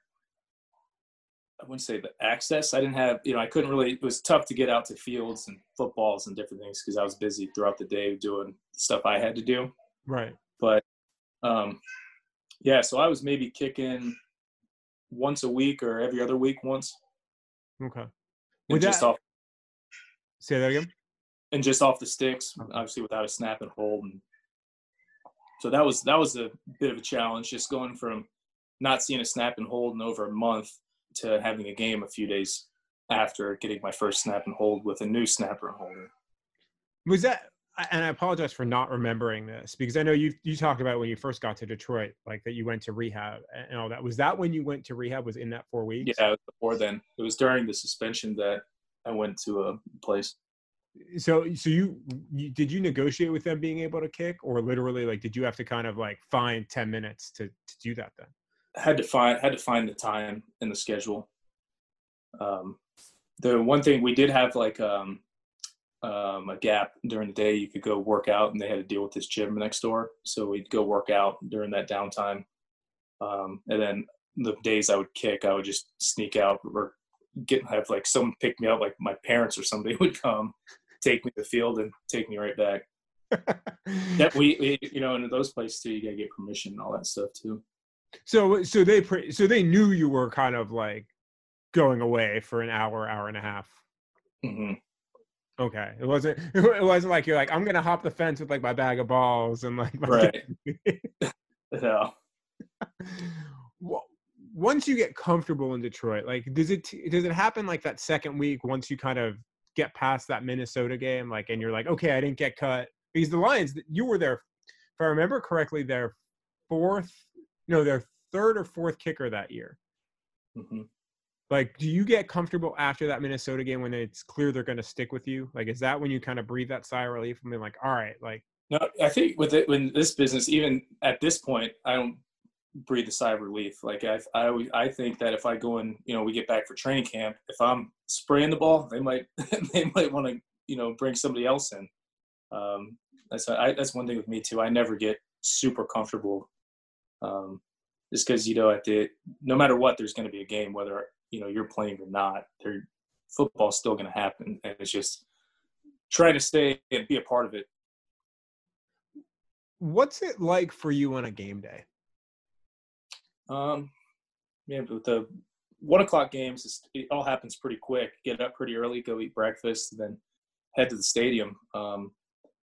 I wouldn't say the access. I didn't have, you know, I couldn't really. It was tough to get out to fields and footballs and different things because I was busy throughout the day doing stuff I had to do. Right. But, um, yeah. So I was maybe kicking once a week or every other week once. Okay. Just that, off. Say that again. And just off the sticks, obviously without a snap and hold, and so that was that was a bit of a challenge, just going from not seeing a snap and hold in over a month to having a game a few days after getting my first snap and hold with a new snapper and holder. Was that? And I apologize for not remembering this because I know you you talked about when you first got to Detroit, like that you went to rehab and all that. Was that when you went to rehab? Was in that four weeks? Yeah, before then. It was during the suspension that I went to a place. So, so you, you did you negotiate with them being able to kick, or literally like did you have to kind of like find ten minutes to to do that then? had to find had to find the time in the schedule. Um, the one thing we did have like um, um, a gap during the day. You could go work out, and they had to deal with this gym next door, so we'd go work out during that downtime. Um, and then the days I would kick, I would just sneak out or get have like someone pick me up, like my parents or somebody would come, take me to the field, and take me right back. that we, we, you know, in those places too, you gotta get permission and all that stuff too. So so they pre- so they knew you were kind of like going away for an hour, hour and a half. hmm Okay, it wasn't it wasn't like you're like I'm gonna hop the fence with like my bag of balls and like Right. No. Well, once you get comfortable in Detroit, like does it does it happen like that second week once you kind of get past that Minnesota game, like and you're like, okay, I didn't get cut because the Lions, you were their, if I remember correctly, their fourth, no, their third or fourth kicker that year. hmm Like, do you get comfortable after that Minnesota game when it's clear they're going to stick with you? Like, is that when you kind of breathe that sigh of relief and be like, all right, like, No, I think with it, when this business, even at this point, I don't breathe a sigh of relief. Like I, I, I think that if I go and you know, we get back for training camp, if I'm spraying the ball, they might, they might want to, you know, bring somebody else in. Um, that's I, that's one thing with me too. I never get super comfortable, um, just because you know at the no matter what, there's going to be a game whether you know you're playing or not. There, football's still going to happen, and it's just trying to stay and be a part of it. what's it like for you on a game day? Um, yeah, with the one o'clock games, it all happens pretty quick. Get up pretty early, go eat breakfast, and then head to the stadium. Um,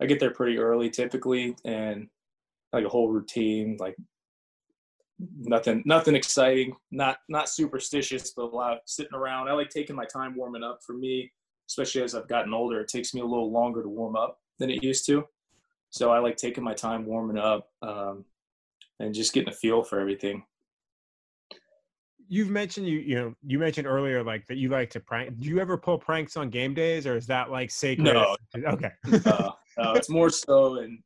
I get there pretty early typically, and like a whole routine, like nothing, nothing exciting, not not superstitious, but a lot of sitting around. I like taking my time warming up. For me, especially as I've gotten older, it takes me a little longer to warm up than it used to. So I like taking my time warming up um, and just getting a feel for everything. You've mentioned you you know you mentioned earlier like that you like to prank. Do you ever pull pranks on game days, or is that like sacred? No. Okay. uh, uh, it's more so in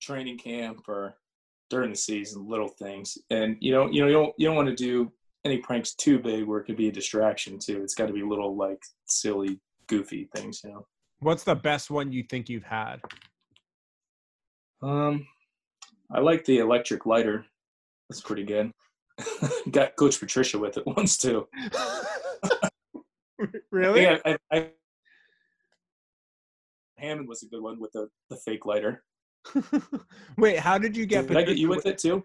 training camp or during the season, little things. And you know, you know, you don't you don't want to do any pranks too big where it could be a distraction too. It's got to be little like silly, goofy things, you know. What's the best one you think you've had? Um, I like the electric lighter. That's pretty good. Got Coach Patricia with it once too. really? Yeah, I, I, Hammond was a good one with the, the fake lighter. Wait, how did you get? Did I get you with it too?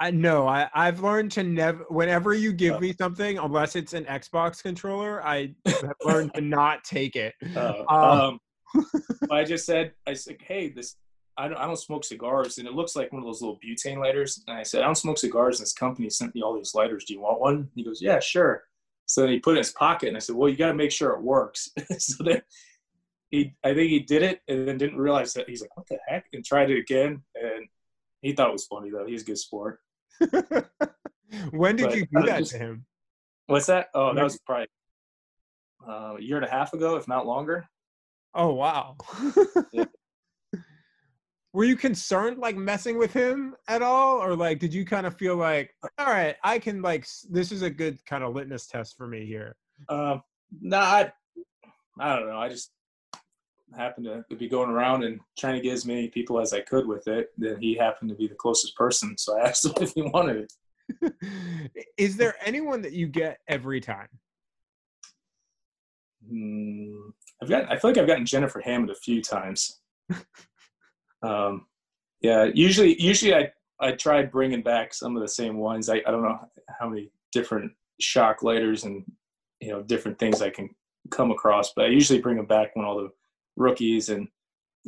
I know. I I've learned to never. Whenever you give me something, unless it's an Xbox controller, I have learned to not take it. Uh, Um, um, I just said, I said, hey, this, I don't, I don't smoke cigars, and it looks like one of those little butane lighters. And I said, I don't smoke cigars, and this company sent me all these lighters. Do you want one? He goes, yeah, sure. So then he put it in his pocket, and I said, well, you got to make sure it works. so then he, I think he did it, and then didn't realize that. He's like, what the heck? And tried it again, and he thought it was funny though. He's a good sport. when did But you do that just- to him? What's that? Oh, that was probably uh, a year and a half ago, if not longer. Oh wow. Yeah. Were you concerned like messing with him at all or like did you kind of feel like all right, I can like this is a good kind of litmus test for me here. Um, nah, I, I don't know. I just happened to be going around and trying to get as many people as I could with it. Then he happened to be the closest person, so I asked him if he wanted it. is there anyone that you get every time? Hmm, I've got. I feel like I've gotten Jennifer Hammond a few times. um, yeah, usually, usually I I try bringing back some of the same ones. I I don't know how many different shock lighters and you know different things I can come across, but I usually bring them back when all the rookies and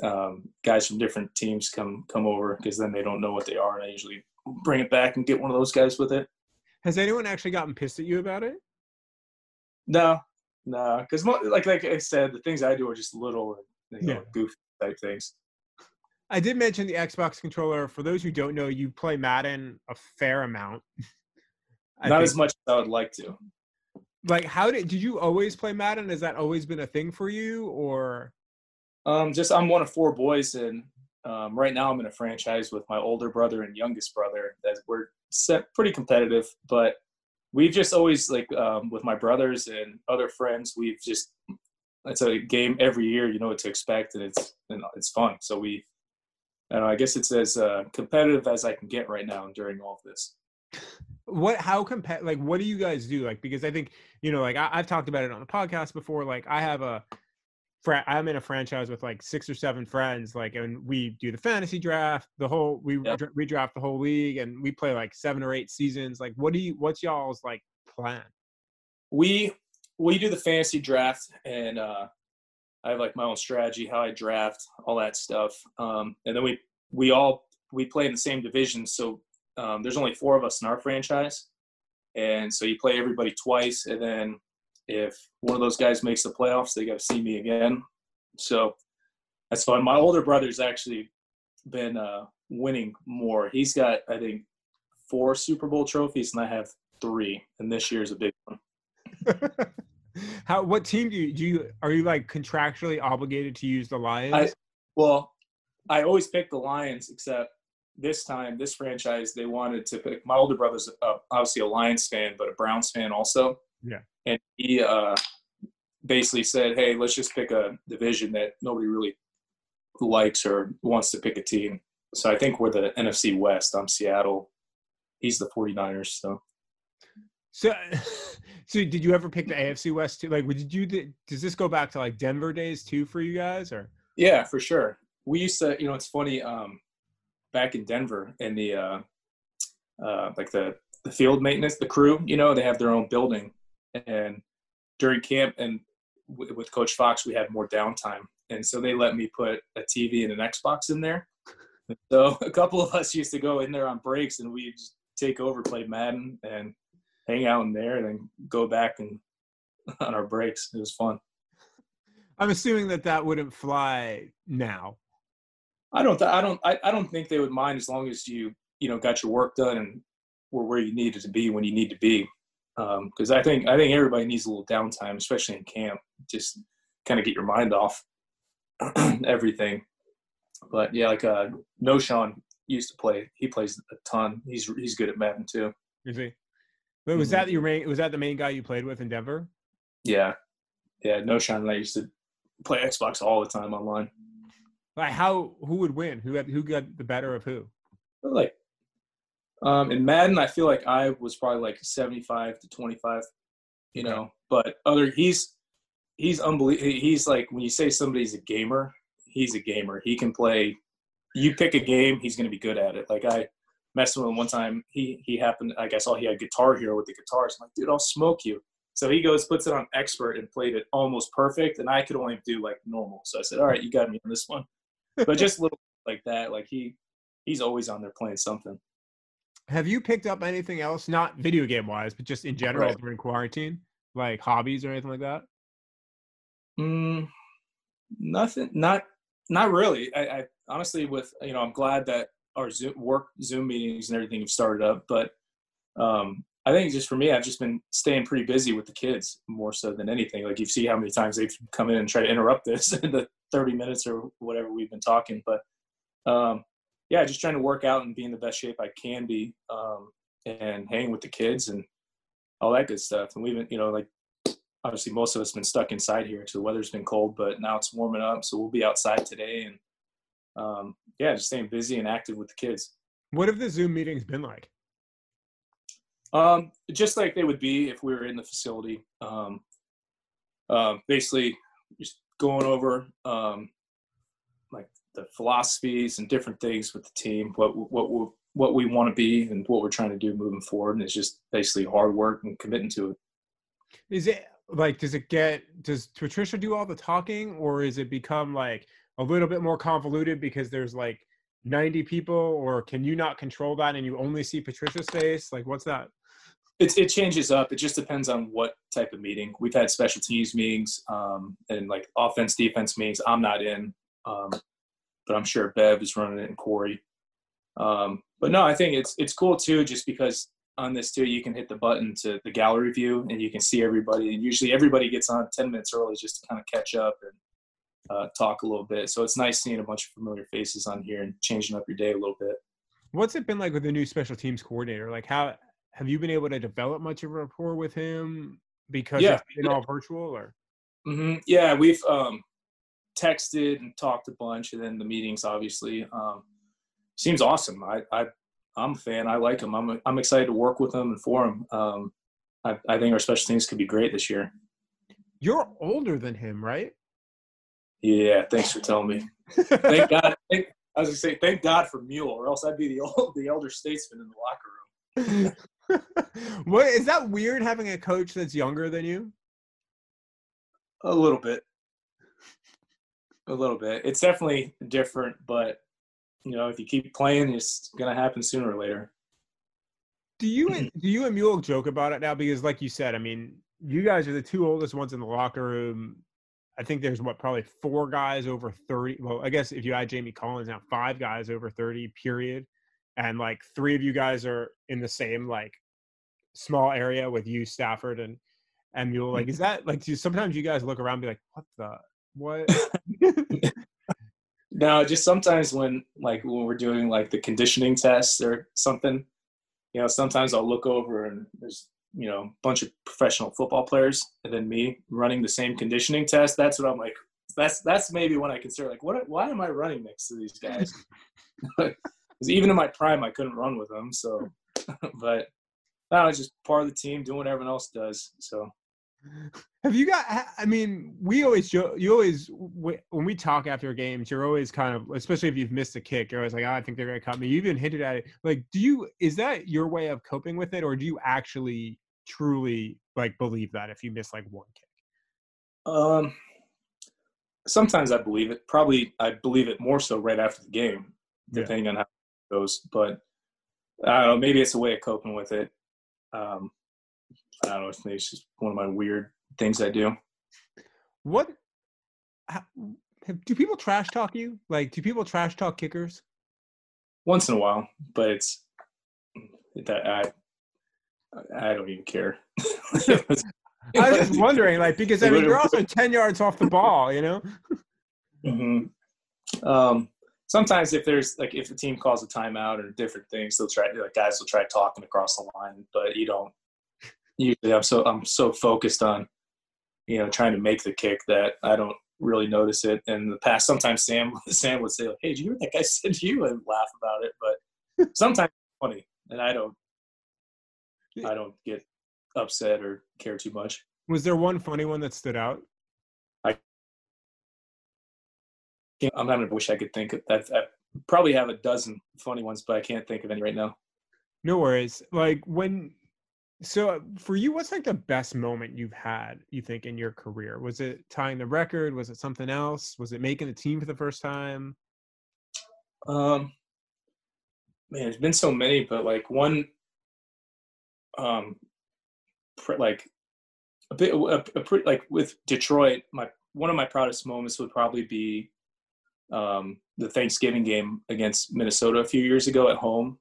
um, guys from different teams come come over because then they don't know what they are, and I usually bring it back and get one of those guys with it. Has anyone actually gotten pissed at you about it? No, no, because like like I said, the things I do are just little, you know, Yeah. goofy type things. I did mention the Xbox controller. For those who don't know, you play Madden a fair amount. Not think- as much as I would like to. like how did did you always play Madden? Has that always been a thing for you or Um, just I'm one of four boys, and um, right now I'm in a franchise with my older brother and youngest brother. That we're set pretty competitive, but we've just always like um, with my brothers and other friends, we've just it's a game every year. You know what to expect, and it's and it's fun. So we, I I guess it's as uh, competitive as I can get right now during all of this. what how compa- like what do you guys do like because i think you know like I, i've talked about it on the podcast before like i have a fra- I'm in a franchise with like six or seven friends, like, and we do the fantasy draft, the whole we Yep. dra- redraft the whole league, and we play like seven or eight seasons. Like, what do you? What's y'all's like plan? we we do the fantasy draft and uh i have like my own strategy how i draft all that stuff um and then we we all we play in the same division so um there's only four of us in our franchise and so you play everybody twice and then if one of those guys makes the playoffs they got to see me again. So that's fun my older brother's actually been uh winning more. He's got i think four super bowl trophies and i have three and this year's a big one How? What team do you do? You are you like contractually obligated to use the Lions? I well, I always pick the Lions, except this time, this franchise, they wanted to pick. My older brother's uh, obviously a Lions fan, but a Browns fan also. Yeah. And he uh, basically said, "Hey, let's just pick a division that nobody really likes or wants to pick a team." So I think we're the NFC West. I'm Seattle. He's the 49ers. So So, so did you ever pick the AFC West too? Like, did you? Does this go back to like Denver days too for you guys, or? Yeah, for sure. We used to, you know, it's funny. Um, back in Denver, in the uh, uh, like the the field maintenance, the crew, you know, they have their own building, and during camp and w- with Coach Fox, we had more downtime, and so they let me put a TV and an Xbox in there. So a couple of us used to go in there on breaks, and we just take over, play Madden, and hang out in there, and then go back and on our breaks. It was fun. I'm assuming that that wouldn't fly now. I don't. Th- I don't. I, I don't think they would mind as long as you you know got your work done and were where you needed to be when you need to be. Because I think I think everybody needs a little downtime, especially in camp. Just kind of get your mind off everything. But yeah, like uh, Knowshon used to play. He plays a ton. He's he's good at Madden too. You see, but was Mhm. that your main? Was that the main guy you played with in Denver? Yeah, yeah. Knowshon and I used to play Xbox all the time online. Like, how? Who would win? Who had? Who got the better of who? Like um in Madden I feel like I was probably like 75 to 25 you Okay. know but other he's he's unbelievable he's like when you say somebody's a gamer he's a gamer he can play you pick a game he's going to be good at it like I messed with him one time he he happened I guess all he had Guitar Hero with the guitars I'm like dude I'll smoke you so he goes puts it on expert and played it almost perfect and I could only do like normal so I said all right you got me on this one but just little like that like he he's always on there playing something Have you picked up anything else, not video game wise, but just in general Right. during quarantine, like hobbies or anything like that? Mm, nothing. Not not really. I, I honestly, with you know, I'm glad that our Zoom work Zoom meetings and everything have started up. But um, I think just for me, I've just been staying pretty busy with the kids more so than anything. Like you see how many times they've come in and try to interrupt this in the 30 minutes or whatever we've been talking. But um, yeah, just trying to work out and be in the best shape I can be, um, and hang with the kids and all that good stuff. And we've been, you know, like obviously most of us been stuck inside here because the weather's been cold, but now it's warming up, so we'll be outside today and um, yeah, just staying busy and active with the kids. What have the Zoom meetings been like? Um, just like they would be if we were in the facility. Um, um, basically, just going over um, like the philosophies and different things with the team, what what we what we want to be and what we're trying to do moving forward, and it's just basically hard work and committing to it. Is it like does it get does Patricia do all the talking or is it become like a little bit more convoluted because there's like 90 people or can you not control that and you only see Patricia's face? Like what's that? It, it changes up. It just depends on what type of meeting. We've had special teams meetings um, and like offense defense meetings. I'm not in, um, but I'm sure Bev is running it and Corey. Um, but no, I think it's it's cool too, just because on this too you can hit the button to the gallery view and you can see everybody. And usually everybody gets on 10 minutes early just to kind of catch up and uh, talk a little bit. So it's nice seeing a bunch of familiar faces on here and changing up your day a little bit. What's it been like with the new special teams coordinator? Like how have you been able to develop much of a rapport with him because Yeah, it's been all virtual or hmm Yeah, we've um, texted and talked a bunch, and then the meetings obviously um, seems awesome. I, I I'm a fan. I like him. I'm I'm excited to work with him and for him. Um, I, I think our special teams could be great this year. you're older than him, right? Yeah, thanks for telling me. thank God. Thank, I was gonna say, thank God for Mule, or else I'd be the old, the elder statesman in the locker room. what is that weird having a coach that's younger than you? A little bit. A little bit. It's definitely different, but you know, if you keep playing, it's gonna happen sooner or later. Do you and do you and Mule joke about it now? Because, like you said, I mean, you guys are the two oldest ones in the locker room. I think there's what probably four guys over 30. Well, I guess if you add Jamie Collins now, five guys over 30, period. And like three of you guys are in the same like small area with you, Stafford and and Mule. Like, is mm-hmm. that like do sometimes you guys look around and be like, what the what? no, just sometimes when like when we're doing like the conditioning tests or something, you know, sometimes I'll look over and there's you know, a bunch of professional football players, and then me running the same conditioning test. That's what I'm like. That's that's maybe when I consider like, what? Why am I running next to these guys? Because even in my prime, I couldn't run with them. So, but that was just part of the team doing what everyone else does. So. Have you got? I mean, we always you always when we talk after games, you're always kind of, especially if you've missed a kick, you're always like, oh, I think they're gonna cut me. You even hinted at it. Like, do you? Is that your way of coping with it, or do you actually truly like believe that if you miss like one kick? Um, sometimes I believe it. Probably I believe it more so right after the game, depending yeah. on how it goes. But I don't know. Maybe it's a way of coping with it. Um, I don't know. It's just one of my weird things I do. What how, do people trash talk you? Like, do people trash talk kickers? Once in a while, but it's that I I don't even care. I was just wondering, like, because I mean, you're also ten yards off the ball, you know. Mm-hmm. Um, sometimes if there's like if the team calls a timeout or different things, they'll try like guys will try talking across the line, but you don't. Usually, I'm so I'm so focused on, you know, trying to make the kick that I don't really notice it. And in the past, sometimes Sam Sam would say, like, "Hey, did you hear that guy said to you?" and laugh about it. But sometimes it's funny, and I don't I don't get upset or care too much. Was there one funny one that stood out? I I'm having to wish I could think of that. I probably have a dozen funny ones, but I can't think of any right now. No worries. Like when, so for you, what's like the best moment you've had? You think in your career? Was it tying the record? Was it something else? Was it making the team for the first time? Um, man, there's been so many, but like one um, like a bit, a, a, like with Detroit, my one of my proudest moments would probably be um, the Thanksgiving game against Minnesota a few years ago at home.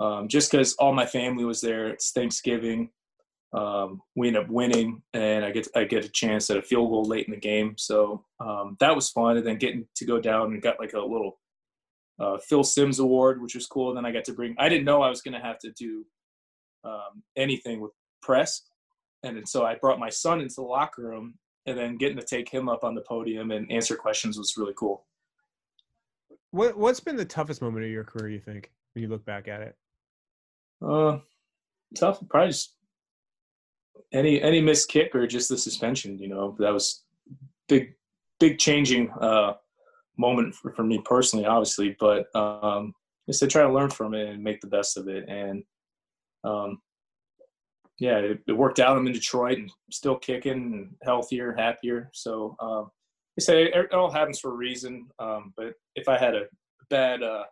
Um, just because all my family was there, it's Thanksgiving. Um, we end up winning, and I get I get a chance at a field goal late in the game, so um, that was fun. And then getting to go down and got like a little uh, Phil Simms award, which was cool. And then I got to bring. I didn't know I was going to have to do um, anything with press. And so I brought my son into the locker room, and then getting to take him up on the podium and answer questions was really cool. What What's been the toughest moment of your career? You think when you look back at it? Uh, tough. Probably just any any missed kick or just the suspension. You know, that was big big changing uh, moment for, for me personally, obviously. But um, just to try to learn from it and make the best of it. And um, yeah, it, it, worked out. I'm in Detroit and still kicking and healthier, happier. So um, I say it all happens for a reason. Um, but if I had a bad uh,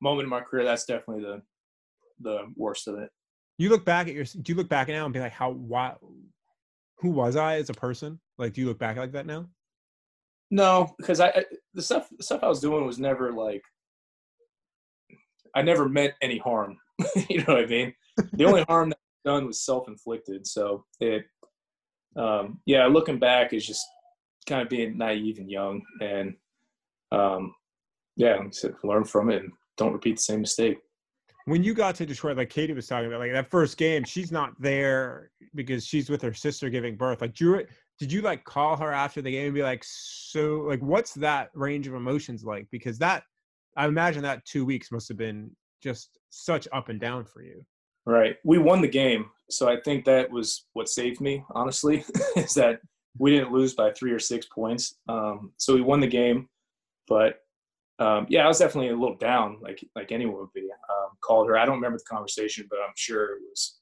moment in my career, that's definitely the the worst of it. You look back at your. Do you look back now and be like, how? Why? Who was I as a person? Like, do you look back like that now? No, because I, I the stuff the stuff I was doing was never like I never meant any harm. you know what I mean? The only harm that done was self-inflicted. So it, um, yeah, looking back is just kind of being naive and young, and um, yeah, learn from it and don't repeat the same mistake. When you got to Detroit, like Katie was talking about, like that first game, she's not there because she's with her sister giving birth. Like, you, did you like call her after the game and be like, so, like, what's that range of emotions like? Because that, I imagine that two weeks must have been just such up and down for you. Right. We won the game. So I think that was what saved me, honestly, is that we didn't lose by three or six points. Um, so we won the game, but um, yeah, I was definitely a little down, like like anyone would be. Um, called her. I don't remember the conversation, but I'm sure it was,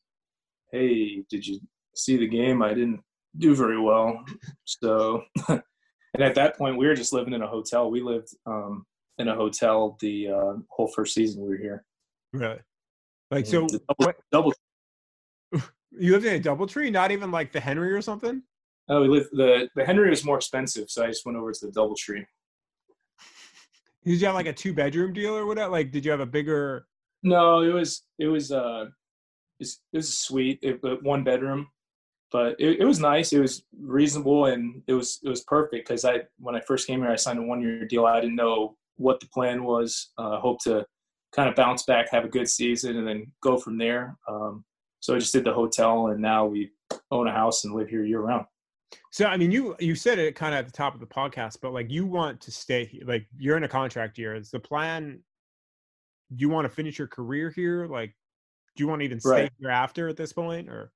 "Hey, did you see the game? I didn't do very well." So, and at that point, we were just living in a hotel. We lived um, in a hotel the uh, whole first season we were here. Really? Like so? double, double You lived in a DoubleTree, not even like the Henry or something. Oh, we lived the the Henry was more expensive, so I just went over to the DoubleTree. Did you have like a two bedroom deal or whatever? Like, did you have a bigger? No, it was it was uh it was, a suite, it, one bedroom, but it, it was nice. It was reasonable, and it was it was perfect because I when I first came here, I signed a one year deal. I didn't know what the plan was. Uh, hope to kind of bounce back, have a good season, and then go from there. Um, so I just did the hotel, and now we own a house and live here year round. So I mean, you you said it kind of at the top of the podcast, but like you want to stay. Like you're in a contract year. Is the plan? Do you want to finish your career here? Like, do you want to even stay Right. here after at this point, or?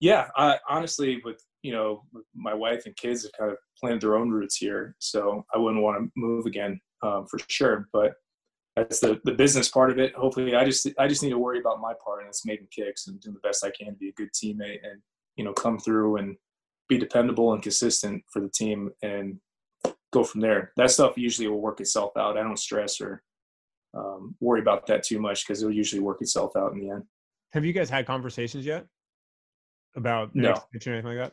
yeah I, honestly with you know my wife and kids have kind of planted their own roots here so i wouldn't want to move again um, for sure but that's the, the business part of it hopefully i just i just need to worry about my part and it's making kicks and doing the best i can to be a good teammate and you know come through and be dependable and consistent for the team and go from there that stuff usually will work itself out i don't stress or um, worry about that too much because it'll usually work itself out in the end Have you guys had conversations yet about No. or anything like that?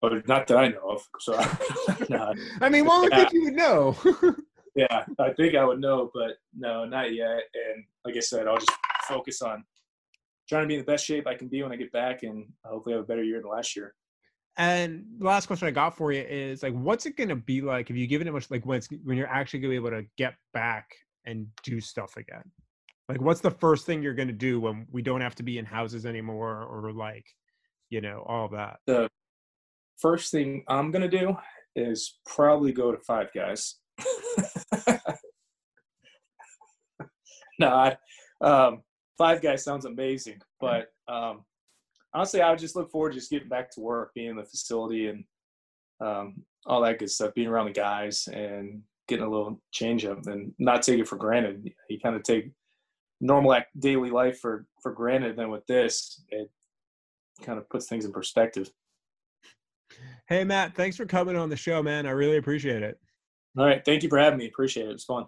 but not that i know of so I mean, one would Yeah. think you would know. yeah, I think I would know, but no, not yet. And like I said, I'll just focus on trying to be in the best shape I can be when I get back, and hopefully have a better year than last year. And the last question I got for you is like, what's it gonna be like if you give it a much like when it's when you're actually gonna be able to get back and do stuff again? Like, what's the first thing you're gonna do when we don't have to be in houses anymore, or like, you know, all that? The first thing I'm gonna do is probably go to Five Guys. no, I, um, Five Guys sounds amazing, but um, honestly, I would just look forward to just getting back to work, being in the facility, and um, all that good stuff, being around the guys and getting a little change up and not take it for granted. You kind of take normal act, daily life for for granted. Then with this, it kind of puts things in perspective. Hey, Matt, thanks for coming on the show, man. I really appreciate it. All right, thank you for having me. Appreciate it. It's fun.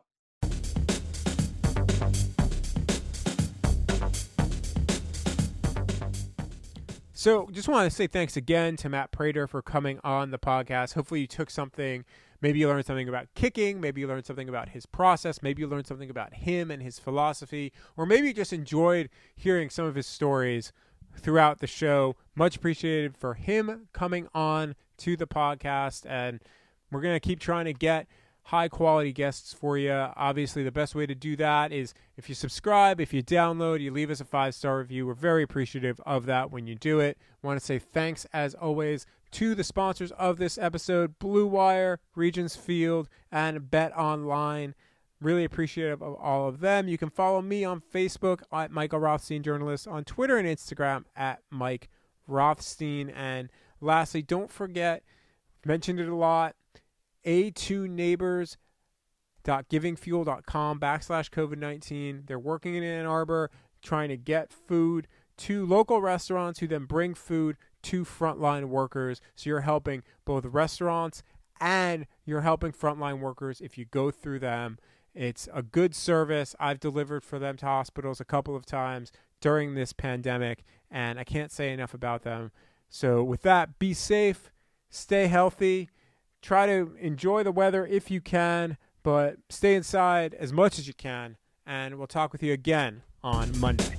So, just want to say thanks again to Matt Prater for coming on the podcast. Hopefully, you took something. Maybe you learned something about kicking. Maybe you learned something about his process. Maybe you learned something about him and his philosophy. Or maybe you just enjoyed hearing some of his stories throughout the show. Much appreciated for him coming on to the podcast. And we're going to keep trying to get high quality guests for you. Obviously, the best way to do that is if you subscribe, if you download, you leave us a five star review. We're very appreciative of that when you do it. Want to say thanks as always to the sponsors of this episode Blue Wire, Regents Field, and BetOnline. Really appreciative of all of them. You can follow me on Facebook at Michael Rothstein Journalist, on Twitter and Instagram at Mike Rothstein. And lastly, don't forget, mentioned it a lot, a2 neighbors.givingfuel.com backslash COVID-19. They're working in Ann Arbor trying to get food to local restaurants who then bring food to frontline workers. So you're helping both restaurants and you're helping frontline workers if you go through them. It's a good service. I've delivered for them to hospitals a couple of times during this pandemic, and I can't say enough about them. So, with that, be safe, stay healthy, try to enjoy the weather if you can, but stay inside as much as you can. And we'll talk with you again on Monday.